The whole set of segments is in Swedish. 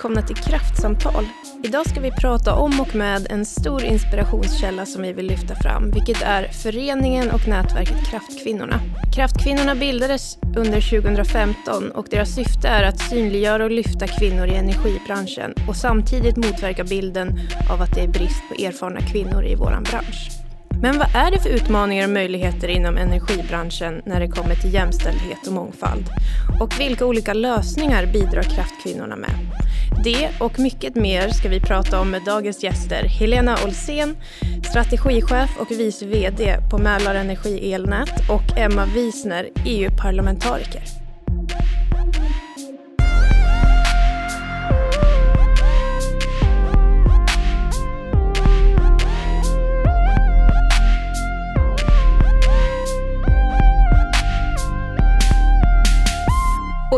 Välkomna till Kraftsamtal. Idag ska vi prata om och med en stor inspirationskälla som vi vill lyfta fram, vilket är föreningen och nätverket Kraftkvinnorna. Kraftkvinnorna bildades under 2015 och deras syfte är att synliggöra och lyfta kvinnor i energibranschen och samtidigt motverka bilden av att det är brist på erfarna kvinnor i vår bransch. Men vad är det för utmaningar och möjligheter inom energibranschen när det kommer till jämställdhet och mångfald? Och vilka olika lösningar bidrar kraftkvinnorna med? Det och mycket mer ska vi prata om med dagens gäster Helena Olsén, strategichef och vice VD på Mälarenergi Elnät och Emma Wiesner, EU-parlamentariker.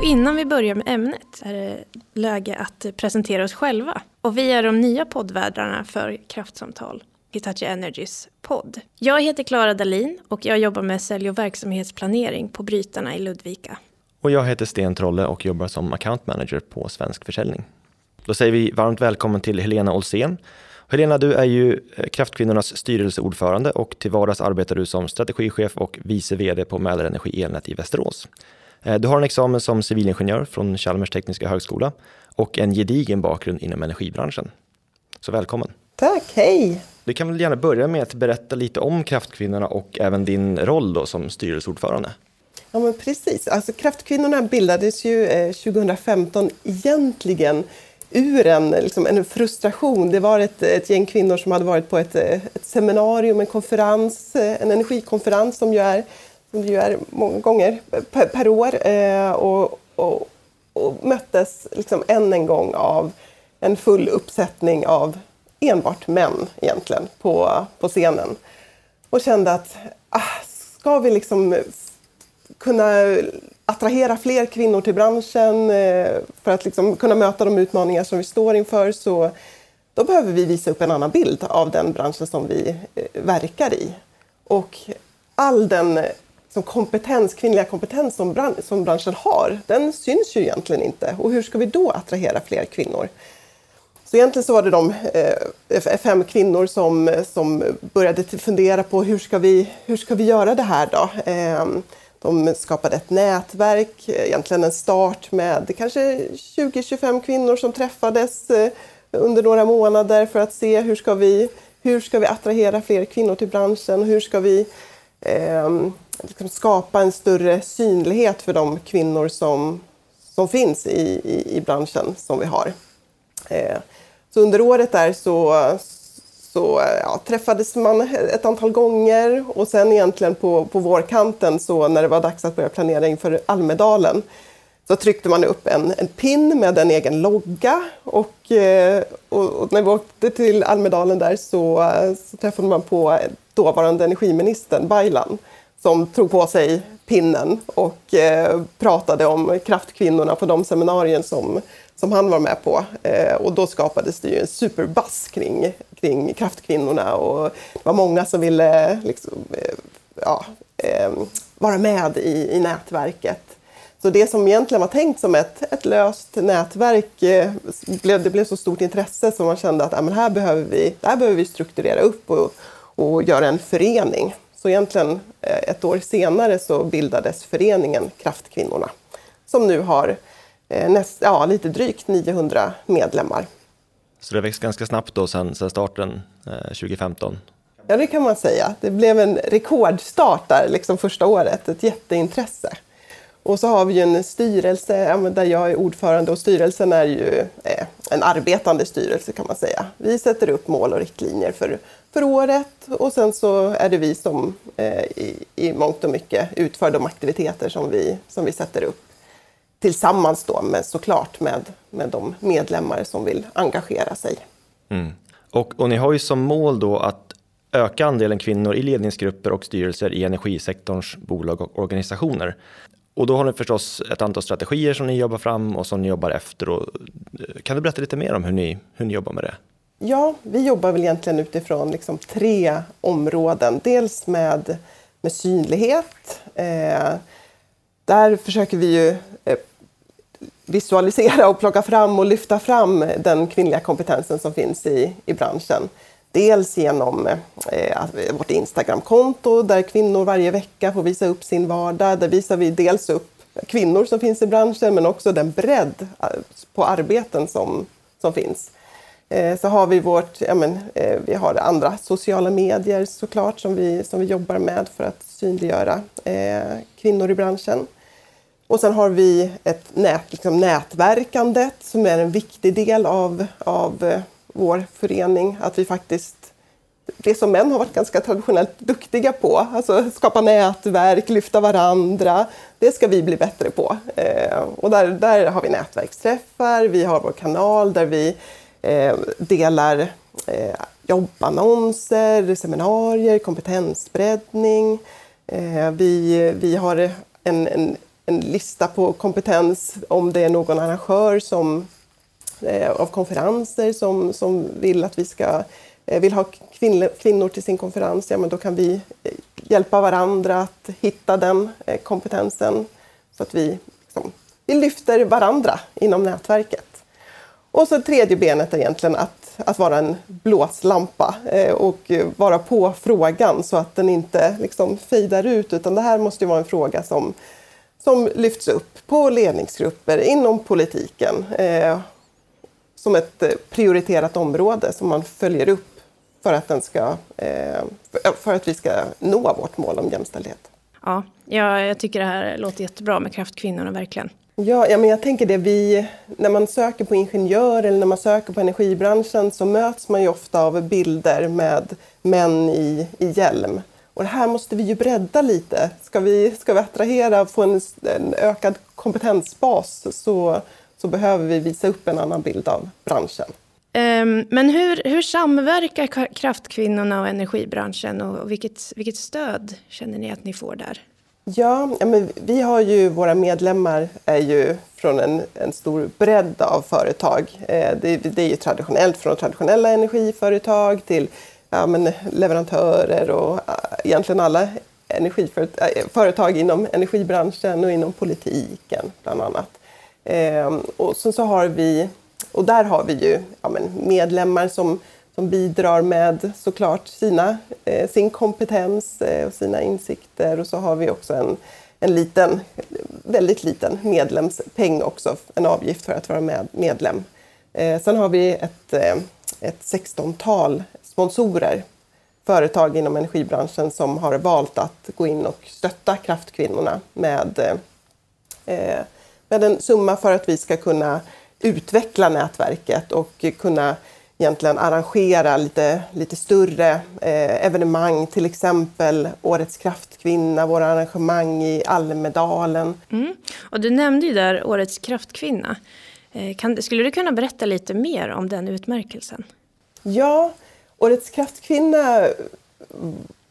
Och innan vi börjar med ämnet är det läge att presentera oss själva. Och vi är de nya poddvärdarna för Kraftsamtal, Hitachi Energys podd. Jag heter Klara Dalin och jag jobbar med sälj och verksamhetsplanering på Brytarna i Ludvika. Och jag heter Sten Trolle och jobbar som account manager på Svensk Försäljning. Då säger vi varmt välkommen till Helena Olsén. Helena, du är ju eh, Kraftkvinnornas styrelseordförande och till vardags arbetar du som strategichef och vice VD på Mälarenergi Elnät i Västerås. Eh, du har en examen som civilingenjör från Chalmers tekniska högskola och en gedigen bakgrund inom energibranschen. Så välkommen! Tack, hej! Du kan väl gärna börja med att berätta lite om Kraftkvinnorna och även din roll då som styrelseordförande. Ja, men precis. Alltså, Kraftkvinnorna bildades ju 2015 eh, egentligen ur en, liksom, en frustration. Det var ett, ett gäng kvinnor som hade varit på ett, eh, ett seminarium, en konferens, en energikonferens som ju är som ju är många gånger per, per år eh, och, och, och, möttes liksom än en gång av en full uppsättning av enbart män egentligen på, på scenen. Och kände att ah, ska vi liksom kunna attrahera fler kvinnor till branschen eh, för att liksom kunna möta de utmaningar som vi står inför så då behöver vi visa upp en annan bild av den branschen som vi eh, verkar i. Och all den som kompetens, kvinnliga kompetens som, bran som branschen har, den syns ju egentligen inte. Och hur ska vi då attrahera fler kvinnor? Så egentligen så var det de eh, fem kvinnor som, som började fundera på hur ska, vi, hur ska vi göra det här då? Eh, de skapade ett nätverk, eh, egentligen en start med kanske 20-25 kvinnor som träffades eh, under några månader för att se hur ska vi, hur ska vi attrahera fler kvinnor till branschen? Hur ska vi eh, liksom skapa en större synlighet för de kvinnor som, som finns i, i, i branschen som vi har. Eh, så under året där så, så ja, träffades man ett antal gånger och sen egentligen på, på vårkanten så när det var dags att börja planera inför Almedalen så tryckte man upp en, en pin med en egen logga och, eh, och, och, när vi åkte till Almedalen där så, så träffade man på dåvarande energiministern Baylan som tog på sig pinnen och eh, pratade om kraftkvinnorna på de seminarier som, som han var med på. Eh, och då skapades det ju en superbass kring, kring kraftkvinnorna och det var många som ville liksom, eh, ja, eh, vara med i, i nätverket. Så det som egentligen var tänkt som ett, ett löst nätverk, eh, blev, det blev så stort intresse så man kände att äh, men här, behöver vi, här behöver vi strukturera upp och, och göra en förening. Så egentligen eh, ett år senare så bildades föreningen Kraftkvinnorna som nu har eh, näst, ja, lite drygt 900 medlemmar. Så det har växt ganska snabbt då sedan, sedan starten eh, 2015? Ja, det kan man säga. Det blev en rekordstart där liksom första året, ett jätteintresse. Och så har vi en styrelse där jag är ordförande och styrelsen är ju eh, en arbetande styrelse kan man säga. Vi sätter upp mål och riktlinjer för, för året och sen så är det vi som eh, i, i mångt och mycket utför de aktiviteter som vi, som vi sätter upp. Tillsammans då med, såklart med, med de medlemmar som vill engagera sig. Mm. Och, och ni har ju som mål då att öka andelen kvinnor i ledningsgrupper och styrelser i energisektorns bolag och organisationer. Och då har ni förstås ett antal strategier som ni jobbar fram och som ni jobbar efter. Och, eh, kan du berätta lite mer om hur ni, hur ni jobbar med det? Ja, vi jobbar väl egentligen utifrån liksom tre områden. Dels med, med synlighet. Eh, där försöker vi ju eh, visualisera och plocka fram och lyfta fram den kvinnliga kompetensen som finns i, i branschen. Dels genom eh, vårt Instagramkonto där kvinnor varje vecka får visa upp sin vardag. Där visar vi dels upp kvinnor som finns i branschen men också den bredd eh, på arbeten som, som finns. Eh, så har vi vårt, ja men, eh, vi har andra sociala medier såklart som vi, som vi jobbar med för att synliggöra eh, kvinnor i branschen. Och sen har vi ett nät, liksom nätverkandet som är en viktig del av, av eh, vår förening. Att vi faktiskt, det som män har varit ganska traditionellt duktiga på, alltså skapa nätverk, lyfta varandra, det ska vi bli bättre på. Eh, och där, där har vi nätverksträffar, vi har vår kanal där vi eh, delar eh, jobbannonser, seminarier, kompetensbreddning. Eh, vi, vi har en, en en lista på kompetens om det är någon arrangör som, Eh, av konferenser som, som vill att vi ska eh, vill ha kvinnor, kvinnor till sin konferens, ja, men då kan vi eh, hjälpa varandra att hitta den eh, kompetensen så att vi, liksom, vi lyfter varandra inom nätverket. Och så tredje benet är egentligen att, att vara en blåslampa eh, och vara på frågan så att den inte liksom fejdar ut utan det här måste ju vara en fråga som som lyfts upp på ledningsgrupper inom politiken eh, som ett eh, prioriterat område som man följer upp för att, den ska, eh, för att vi ska nå vårt mål om jämställdhet. Ja, jag tycker det här låter jättebra med Kraftkvinnorna, verkligen. Ja, ja men jag tänker det, vi, när man söker på ingenjör eller när man söker på energibranschen så möts man ju ofta av bilder med män i, i hjälm. Och det här måste vi ju bredda lite. Ska vi, ska vi attrahera och få en, en ökad kompetensbas så, så behöver vi visa upp en annan bild av branschen. Um, men hur, hur samverkar kraftkvinnorna och energibranschen och vilket, vilket stöd känner ni att ni får där? Ja, men vi har ju, våra medlemmar är ju från en, en stor bredd av företag. Eh, det, det, är ju traditionellt från traditionella energiföretag till ja, men leverantörer och äh, egentligen alla energiföretag äh, inom energibranschen och inom politiken bland annat. Ehm, och sen så har vi, och där har vi ju ja, men medlemmar som, som bidrar med såklart sina, eh, sin kompetens eh, och sina insikter och så har vi också en, en liten, väldigt liten medlemspeng också, en avgift för att vara med, medlem. Eh, sen har vi ett, eh, ett 16-tal sponsorer, företag inom energibranschen som har valt att gå in och stötta kraftkvinnorna med, eh, med en summa för att vi ska kunna utveckla nätverket och kunna egentligen arrangera lite, lite större eh, evenemang, till exempel Årets kraftkvinna, våra arrangemang i Almedalen. Mm. Och du nämnde ju där Årets kraftkvinna. Eh, kan, skulle du kunna berätta lite mer om den utmärkelsen? Ja, Årets kraftkvinna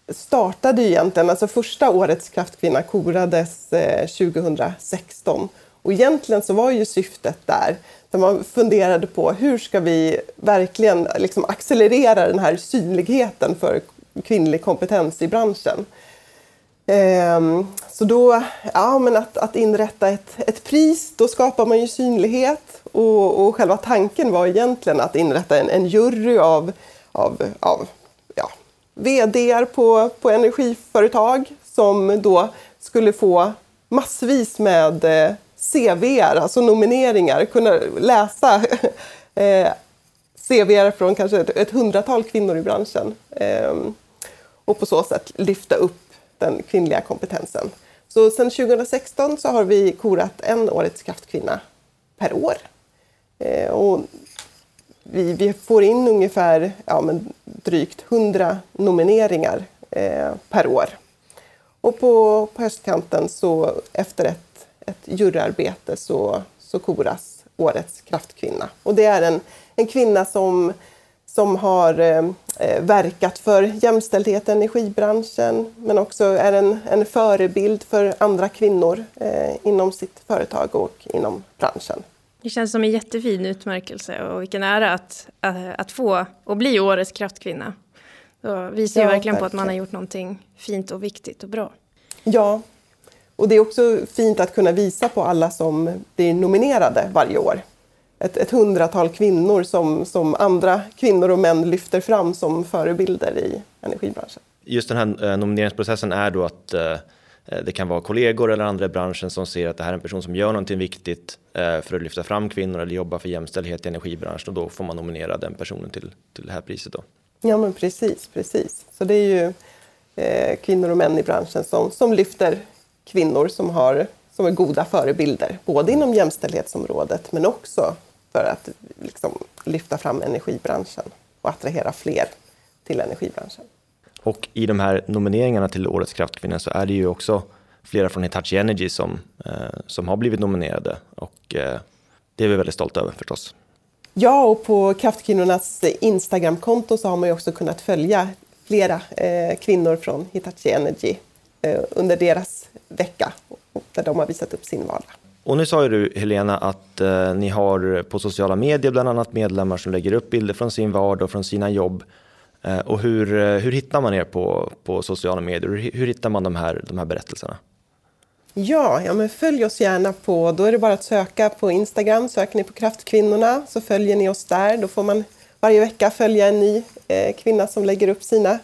startade egentligen, alltså första årets kraftkvinna korades 2016. Och egentligen så var ju syftet där, där man funderade på hur ska vi verkligen liksom accelerera den här synligheten för kvinnlig kompetens i branschen. Ehm, så då, ja men att, att inrätta ett, ett pris, då skapar man ju synlighet. Och, och själva tanken var egentligen att inrätta en, en jury av av, av ja, vd på, på energiföretag som då skulle få massvis med eh, CVR, alltså nomineringar, kunna läsa eh, CVR från kanske ett, ett hundratal kvinnor i branschen eh, och på så sätt lyfta upp den kvinnliga kompetensen. Så sedan 2016 så har vi korat en Årets kraftkvinna per år. Eh, och vi, vi får in ungefär ja, men drygt 100 nomineringar eh, per år. Och på, på höstkanten, så efter ett, ett juryarbete, så, så koras Årets kraftkvinna. Och det är en, en kvinna som, som har eh, verkat för jämställdhet i energibranschen men också är en, en förebild för andra kvinnor eh, inom sitt företag och inom branschen. Det känns som en jättefin utmärkelse och vilken ära att, att, att få och bli årets kraftkvinna. Det visar ju verkligen, verkligen på att man har gjort någonting fint och viktigt och bra. Ja, Och det är också fint att kunna visa på alla som blir nominerade varje år. Ett, ett hundratal kvinnor som, som andra kvinnor och män lyfter fram som förebilder i energibranschen. Just den här eh, nomineringsprocessen är då att eh, det kan vara kollegor eller andra i branschen som ser att det här är en person som gör någonting viktigt eh, för att lyfta fram kvinnor eller jobba för jämställdhet i energibranschen och då får man nominera den personen till, till det här priset. Då. Ja men precis, precis. Så det är ju eh, kvinnor och män i branschen som, som lyfter kvinnor som, har, som är goda förebilder, både inom jämställdhetsområdet men också för att liksom, lyfta fram energibranschen och attrahera fler till energibranschen. Och i de här nomineringarna till Årets kraftkvinna så är det ju också flera från Hitachi Energy som, eh, som har blivit nominerade och eh, det är vi väldigt stolta över förstås. Ja, och på Kraftkvinnornas Instagramkonto så har man ju också kunnat följa flera eh, kvinnor från Hitachi Energy under deras vecka där de har visat upp sin vardag. Och nu sa ju du Helena att eh, ni har på sociala medier bland annat medlemmar som lägger upp bilder från sin vardag och från sina jobb. Eh, och hur, eh, hur hittar man er på, på sociala medier? Hur, hur hittar man de här, de här berättelserna? Ja, ja men följ oss gärna på, då är det bara att söka på Instagram, söker ni på Kraftkvinnorna så följer ni oss där. Då får man varje vecka följa en ny eh, kvinna som lägger upp sina,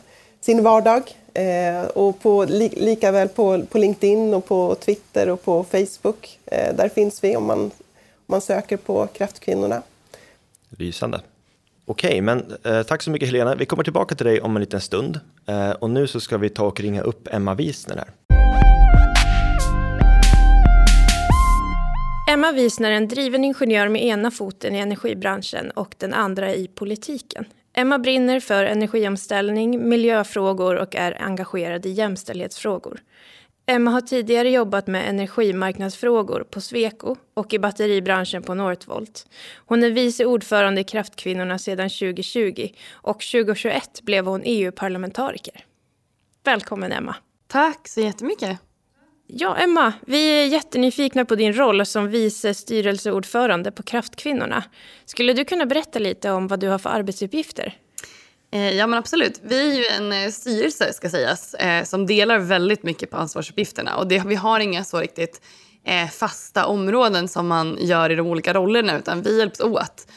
sin vardag. Eh, och på, li, lika väl på, på LinkedIn och på Twitter och på Facebook. Eh, där finns vi om man, om man söker på Kraftkvinnorna. Lysande. Okej, men eh, tack så mycket Helena. Vi kommer tillbaka till dig om en liten stund. Eh, och nu så ska vi ta och ringa upp Emma Wiesner här. Emma Wiesner är en driven ingenjör med ena foten i energibranschen och den andra i politiken. Emma brinner för energiomställning, miljöfrågor och är engagerad i jämställdhetsfrågor. Emma har tidigare jobbat med energimarknadsfrågor på Sweco och i batteribranschen på Northvolt. Hon är vice ordförande i Kraftkvinnorna sedan 2020 och 2021 blev hon EU-parlamentariker. Välkommen Emma. Tack så jättemycket. Ja, Emma, vi är jättenyfikna på din roll som vice styrelseordförande på Kraftkvinnorna. Skulle du kunna berätta lite om vad du har för arbetsuppgifter? Eh, ja men absolut. Vi är ju en eh, styrelse ska sägas eh, som delar väldigt mycket på ansvarsuppgifterna och det, vi har inga så riktigt fasta områden som man gör i de olika rollerna utan vi hjälps åt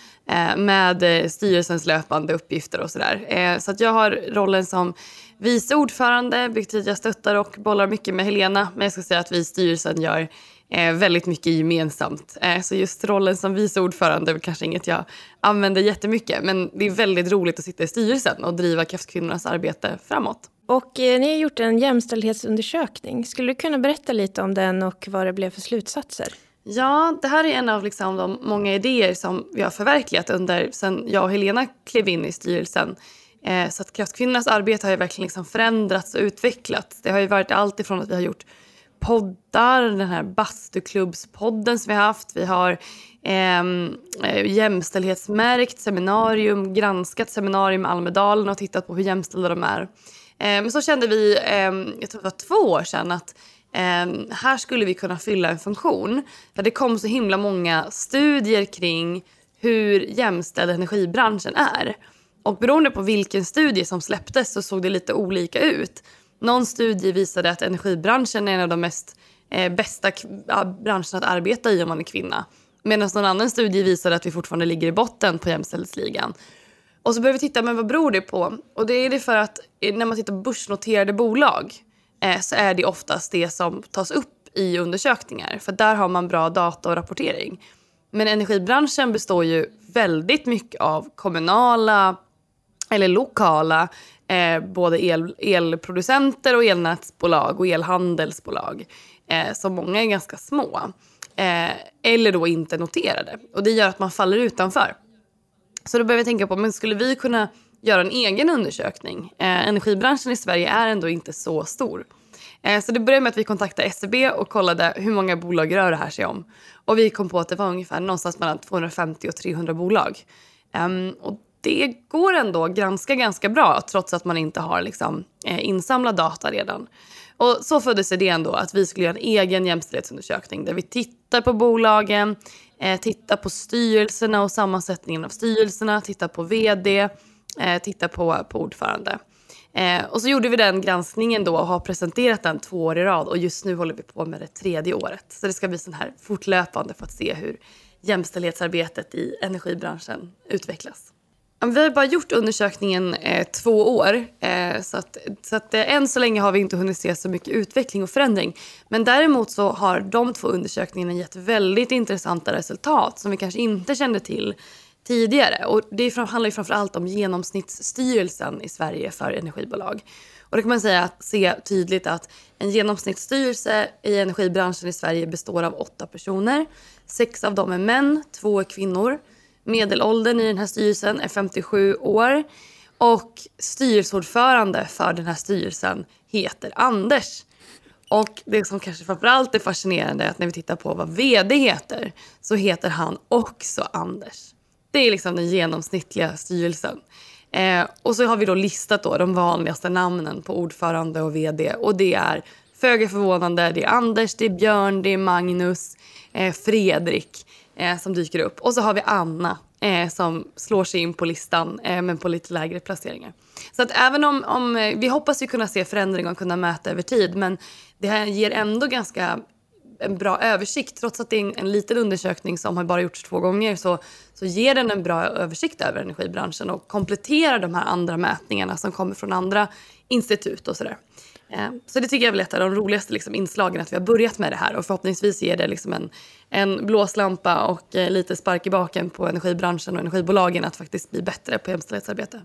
med styrelsens löpande uppgifter och sådär. Så att jag har rollen som vice ordförande, vilket jag stöttar och bollar mycket med Helena. Men jag ska säga att vi i styrelsen gör eh, väldigt mycket gemensamt. Eh, så just rollen som vice ordförande är kanske inget jag använder jättemycket. Men det är väldigt roligt att sitta i styrelsen och driva kraftkvinnornas arbete framåt. Och eh, ni har gjort en jämställdhetsundersökning. Skulle du kunna berätta lite om den och vad det blev för slutsatser? Ja, det här är en av liksom de många idéer som vi har förverkligat under sen jag och Helena klev in i styrelsen. Eh, så att kraftkvinnornas arbete har ju verkligen liksom förändrats och utvecklats. Det har ju varit allt ifrån att vi har gjort poddar, den här bastuklubbspodden som vi har haft. Vi har ehm, eh, jämställdhetsmärkt seminarium, granskat seminarium i Almedalen och tittat på hur jämställda de är. Eh, men så kände vi, eh, jag tror det var två år sedan, att eh, här skulle vi kunna fylla en funktion. För det kom så himla många studier kring hur jämställd energibranschen är. Och beroende på vilken studie som släpptes så såg det lite olika ut. Någon studie visade att energibranschen är en av de mest eh, bästa branscherna att arbeta i om man är kvinna. Medan någon annan studie visade att vi fortfarande ligger i botten på jämställdhetsligan. Och så började vi titta, men vad beror det på? Och det är det för att eh, när man tittar på börsnoterade bolag eh, så är det oftast det som tas upp i undersökningar. För där har man bra data och rapportering. Men energibranschen består ju väldigt mycket av kommunala eller lokala eh, både el, elproducenter och elnätsbolag och elhandelsbolag. Eh, som många är ganska små. Eh, eller då inte noterade. Och det gör att man faller utanför. Så då behöver vi tänka på, men skulle vi kunna göra en egen undersökning? Eh, energibranschen i Sverige är ändå inte så stor. Eh, så det började med att vi kontaktade SCB och kollade hur många bolag rör det här sig om. Och vi kom på att det var ungefär någonstans mellan 250 och 300 bolag. Um, och det går ändå ganska, ganska bra trots att man inte har liksom, eh, insamlad data redan. Och så föddes idén då att vi skulle göra en egen jämställdhetsundersökning där vi tittar på bolagen, eh, tittar på styrelserna och sammansättningen av styrelserna, tittar på vd, eh, tittar på, på ordförande. Eh, och så gjorde vi den granskningen då och har presenterat den två år i rad och just nu håller vi på med det tredje året. Så det ska bli sån här fortlöpande för att se hur jämställdhetsarbetet i energibranschen utvecklas. Vi har bara gjort undersökningen eh, två år eh, så att, så att eh, än så länge har vi inte hunnit se så mycket utveckling och förändring. Men däremot så har de två undersökningarna gett väldigt intressanta resultat som vi kanske inte kände till tidigare. Och det handlar ju framför allt om genomsnittsstyrelsen i Sverige för energibolag. Och då kan man säga att, se tydligt att en genomsnittsstyrelse i energibranschen i Sverige består av åtta personer. Sex av dem är män, två är kvinnor. Medelåldern i den här styrelsen är 57 år. Och styrelseordförande för den här styrelsen heter Anders. Och det som kanske framförallt är fascinerande är att när vi tittar på vad vd heter så heter han också Anders. Det är liksom den genomsnittliga styrelsen. Eh, och så har vi då listat då de vanligaste namnen på ordförande och vd. Och det är föga förvånande, det är Anders, det är Björn, det är Magnus, eh, Fredrik eh, som dyker upp. Och så har vi Anna eh, som slår sig in på listan eh, men på lite lägre placeringar. Så att även om, om eh, vi hoppas ju kunna se förändringar och kunna mäta över tid men det här ger ändå ganska en bra översikt. Trots att det är en, en liten undersökning som har bara gjorts två gånger så, så ger den en bra översikt över energibranschen och kompletterar de här andra mätningarna som kommer från andra institut och sådär. Eh, Eh, så det tycker jag är ett av de roligaste liksom, inslagen att vi har börjat med det här och förhoppningsvis ger det liksom en, en blåslampa och eh, lite spark i baken på energibranschen och energibolagen att faktiskt bli bättre på jämställdhetsarbete.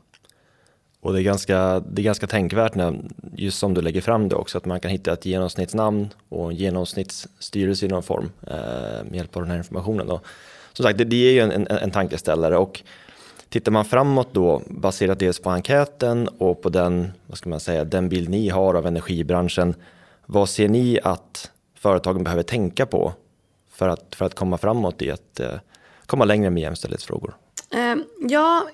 Och det är ganska, det är ganska tänkvärt när, just som du lägger fram det också, att man kan hitta ett genomsnittsnamn och en genomsnittsstyrelse i någon form eh, med hjälp av den här informationen. Och, som sagt, det, det är ju en, en, en tankeställare och tittar man framåt då, baserat dels på enkäten och på den, vad ska man säga, den bild ni har av energibranschen, vad ser ni att företagen behöver tänka på för att, för att komma framåt i att eh, komma längre med jämställdhetsfrågor? Ehm, ja,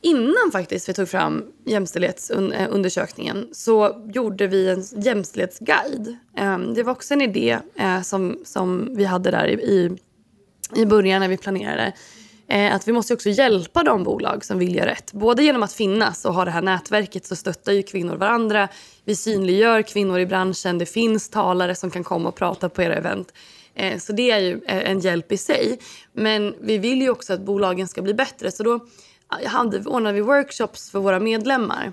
innan faktiskt vi tog fram jämställdhetsundersökningen så gjorde vi en jämställdhetsguide. Ehm, det var också en idé eh, som, som vi hade där i, i början när vi planerade. Eh, att vi måste också hjälpa de bolag som vill göra rätt. Både genom att finnas och ha det här nätverket så stöttar ju kvinnor varandra. Vi synliggör kvinnor i branschen. Det finns talare som kan komma och prata på era event. Eh, så det är ju eh, en hjälp i sig. Men vi vill ju också att bolagen ska bli bättre. Så då ordnade vi workshops för våra medlemmar.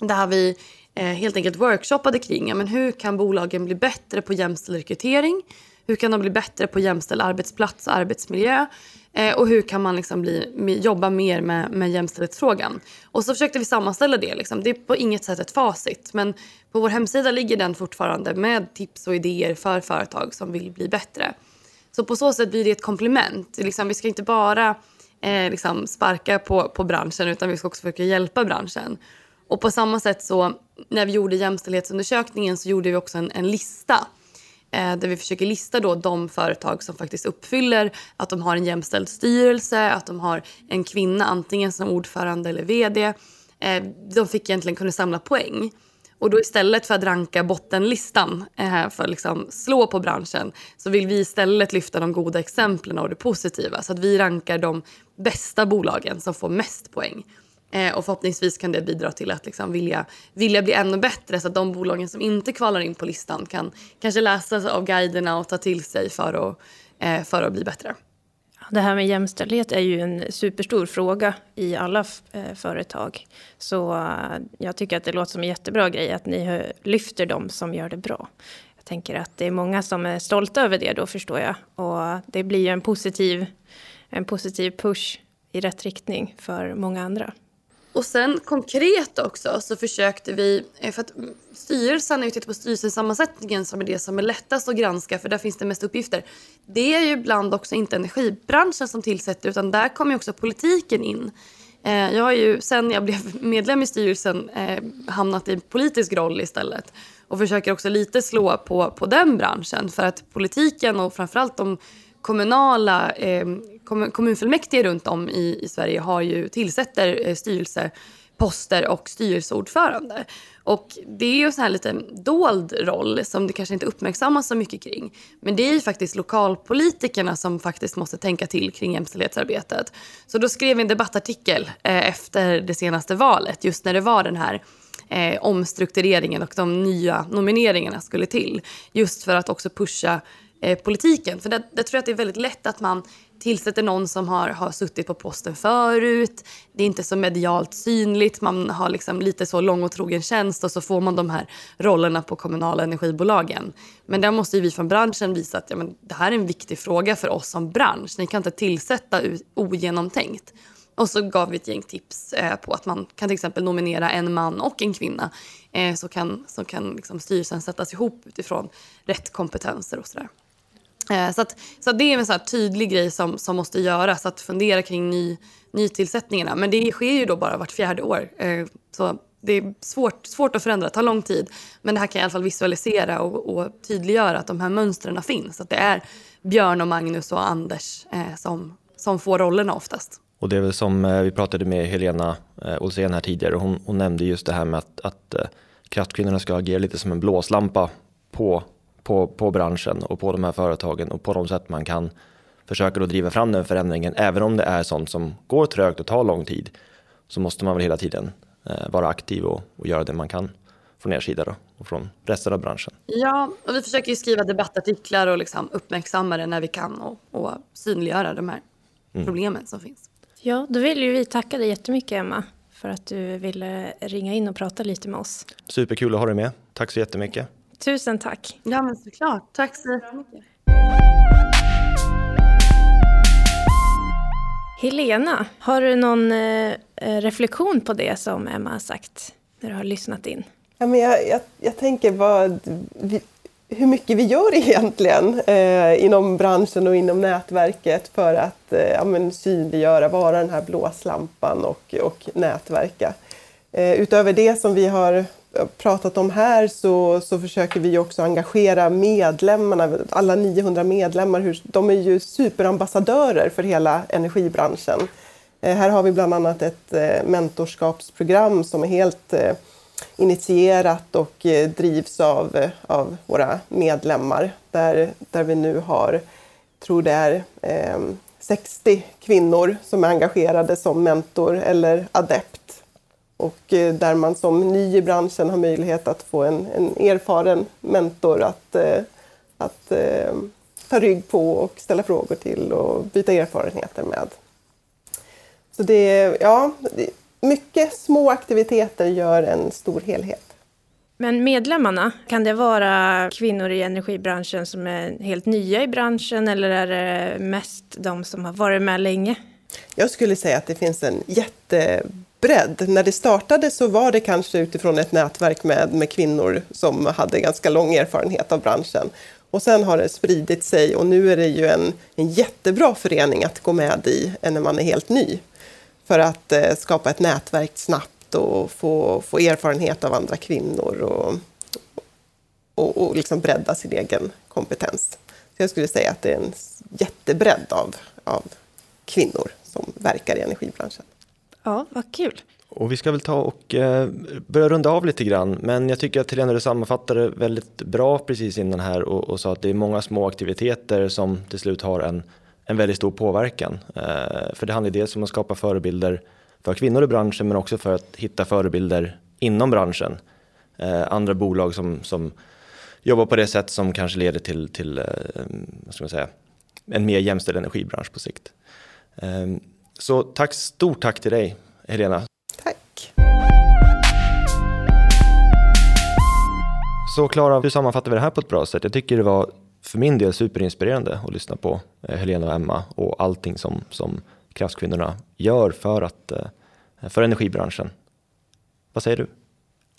Där vi helt enkelt workshoppade kring ja, men hur kan bolagen bli bättre på jämställd rekrytering. Hur kan de bli bättre på jämställd arbetsplats och arbetsmiljö? Eh, och hur kan man liksom bli, jobba mer med, med jämställdhetsfrågan? Och så försökte vi sammanställa det. Liksom. Det är på inget sätt ett facit. Men på vår hemsida ligger den fortfarande med tips och idéer för företag som vill bli bättre. Så på så sätt blir det ett komplement. Liksom, vi ska inte bara eh, liksom sparka på, på branschen utan vi ska också försöka hjälpa branschen. Och på samma sätt så när vi gjorde jämställdhetsundersökningen så gjorde vi också en, en lista Eh, där vi försöker lista då de företag som faktiskt uppfyller att de har en jämställd styrelse, att de har en kvinna antingen som ordförande eller vd. Eh, de fick egentligen kunna samla poäng. Och då istället för att ranka bottenlistan eh, för att liksom slå på branschen så vill vi istället lyfta de goda exemplen och det positiva. Så att vi rankar de bästa bolagen som får mest poäng. Eh, och förhoppningsvis kan det bidra till att liksom vilja, vilja bli ännu bättre så att de bolagen som inte kvalar in på listan kan kanske läsa av guiderna och ta till sig för att, eh, för att bli bättre. Det här med jämställdhet är ju en superstor fråga i alla eh, företag. Så eh, jag tycker att det låter som en jättebra grej att ni lyfter dem som gör det bra. Jag tänker att det är många som är stolta över det då förstår jag. Och det blir ju en positiv, en positiv push i rätt riktning för många andra. Och sen konkret också så försökte vi, eh, för att styrelsen, när vi tittar på styrelsesammansättningen som är det som är lättast att granska för där finns det mest uppgifter. Det är ju ibland också inte energibranschen som tillsätter utan där kommer också politiken in. Eh, jag har ju sen jag blev medlem i styrelsen eh, hamnat i politisk roll istället och försöker också lite slå på, på den branschen för att politiken och framförallt de kommunala eh, kommunfullmäktige runt om i, i Sverige har ju, tillsätter eh, styrelseposter och styrelseordförande. Och det är ju en sån här lite dold roll som det kanske inte uppmärksammas så mycket kring. Men det är ju faktiskt lokalpolitikerna som faktiskt måste tänka till kring jämställdhetsarbetet. Så då skrev vi en debattartikel eh, efter det senaste valet, just när det var den här eh, omstruktureringen och de nya nomineringarna skulle till. Just för att också pusha eh, politiken. För där, där tror jag att det är väldigt lätt att man tillsätter någon som har, har suttit på posten förut. Det är inte så medialt synligt. Man har liksom lite så lång och trogen tjänst och så får man de här rollerna på kommunala energibolagen. Men där måste vi från branschen visa att ja, men det här är en viktig fråga för oss som bransch. Ni kan inte tillsätta ogenomtänkt. Och så gav vi ett gäng tips eh, på att man kan till exempel nominera en man och en kvinna. Eh, så kan, så kan liksom styrelsen sättas ihop utifrån rätt kompetenser och sådär. Eh, så, att, så det är en så tydlig grej som, som måste göras, att fundera kring ny, nytillsättningarna. Men det sker ju då bara vart fjärde år. Eh, så det är svårt, svårt att förändra, det tar lång tid. Men det här kan jag i alla fall visualisera och, och tydliggöra att de här mönstren finns. Att det är Björn och Magnus och Anders eh, som, som får rollerna oftast. Och det är väl som vi pratade med Helena Olsén här tidigare, hon, hon nämnde just det här med att, att kraftkvinnorna ska agera lite som en blåslampa på, på, på branschen och på de här företagen och på de sätt man kan försöka då driva fram den förändringen. Även om det är sånt som går trögt och tar lång tid så måste man väl hela tiden vara aktiv och, och göra det man kan från er sida då, och från resten av branschen? Ja, och vi försöker ju skriva debattartiklar och liksom uppmärksamma det när vi kan och, och synliggöra de här mm. problemen som finns. Ja, då vill ju vi tacka dig jättemycket Emma för att du ville ringa in och prata lite med oss. Superkul att ha dig med. Tack så jättemycket. Tusen tack. Ja, men såklart. Tack så mycket. Helena, har du någon eh, reflektion på det som Emma har sagt när du har lyssnat in? Ja, men jag, jag, jag tänker vad vi, hur mycket vi gör egentligen eh, inom branschen och inom nätverket för att eh, ja, men, synliggöra, vara den här blåslampan och, och nätverka. Eh, utöver det som vi har pratat om här så, så försöker vi också engagera medlemmarna, alla 900 medlemmar. Hur, de är ju superambassadörer för hela energibranschen. Eh, här har vi bland annat ett eh, mentorskapsprogram som är helt eh, initierat och eh, drivs av, eh, av våra medlemmar där, där vi nu har, tror det är eh, 60 kvinnor som är engagerade som mentor eller adept. Och eh, där man som ny i branschen har möjlighet att få en, en erfaren mentor att, eh, att eh, ta rygg på och ställa frågor till och byta erfarenheter med. Så det, ja, mycket små aktiviteter gör en stor helhet. Men medlemmarna, kan det vara kvinnor i energibranschen som är helt nya i branschen eller är det mest de som har varit med länge? Jag skulle säga att det finns en jättebredd. När det startade så var det kanske utifrån ett nätverk med, med kvinnor som hade ganska lång erfarenhet av branschen. Och sen har det spridit sig och nu är det ju en, en jättebra förening att gå med i när man är helt ny för att eh, skapa ett nätverk snabbt och få, få erfarenhet av andra kvinnor och, och, och liksom bredda sin egen kompetens. Så jag skulle säga att det är en jättebredd av, av kvinnor som verkar i energibranschen. Ja, vad kul. Och vi ska väl ta och eh, börja runda av lite grann, men jag tycker att Helena du sammanfattade väldigt bra precis innan här och, och sa att det är många små aktiviteter som till slut har en en väldigt stor påverkan. Eh, för det handlar dels om att skapa förebilder för kvinnor i branschen men också för att hitta förebilder inom branschen. Eh, andra bolag som, som jobbar på det sätt som kanske leder till, till vad ska man säga, en mer jämställd energibransch på sikt. Så tack, stort tack till dig Helena. Tack. Så Klara, hur sammanfattar vi det här på ett bra sätt? Jag tycker det var för min del superinspirerande att lyssna på eh, Helena och Emma och allting som, som kraftkvinnorna gör för, att, eh, för energibranschen. Vad säger du?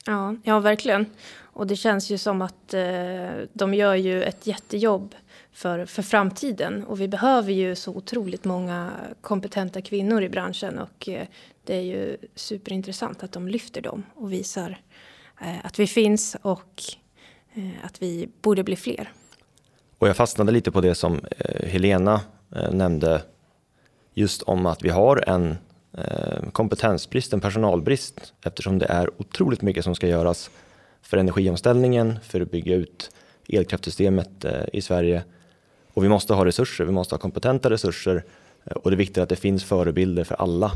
Ja, ja, verkligen. Och det känns ju som att eh, de gör ju ett jättejobb för, för framtiden. Och vi behöver ju så otroligt många kompetenta kvinnor i branschen. Och eh, det är ju superintressant att de lyfter dem och visar eh, att vi finns och eh, att vi borde bli fler. Och jag fastnade lite på det som Helena nämnde just om att vi har en kompetensbrist, en personalbrist eftersom det är otroligt mycket som ska göras för energiomställningen, för att bygga ut elkraftsystemet i Sverige. Och vi måste ha resurser, vi måste ha kompetenta resurser och det är viktigt att det finns förebilder för alla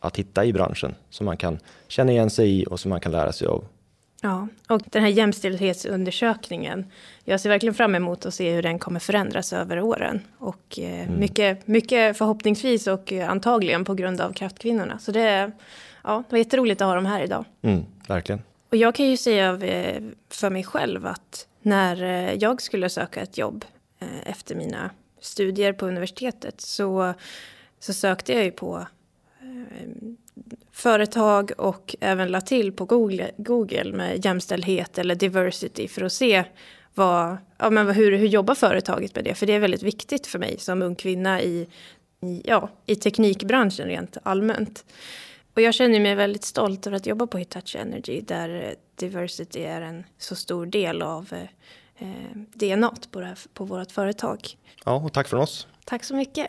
att hitta i branschen som man kan känna igen sig i och som man kan lära sig av. Ja, och den här jämställdhetsundersökningen. Jag ser verkligen fram emot att se hur den kommer förändras över åren. Och eh, mm. mycket, mycket förhoppningsvis och antagligen på grund av kraftkvinnorna. Så det, ja, det var jätteroligt att ha dem här idag. Mm, verkligen. Och jag kan ju säga för mig själv att när eh, jag skulle söka ett jobb eh, Eh, efter mina studier på universitetet så, så sökte jag ju på eh, företag och även la till på Google, Google med jämställdhet eller diversity för att se vad, ja, men hur, hur jobbar företaget med det? För det är väldigt viktigt för mig som ung kvinna i, i, ja, i teknikbranschen rent allmänt. Och jag känner mig väldigt stolt över att jobba på Hitachi Energy där eh, diversity är en så stor del av eh, DNA på, på vårt företag. Ja, och tack från oss. Tack så mycket.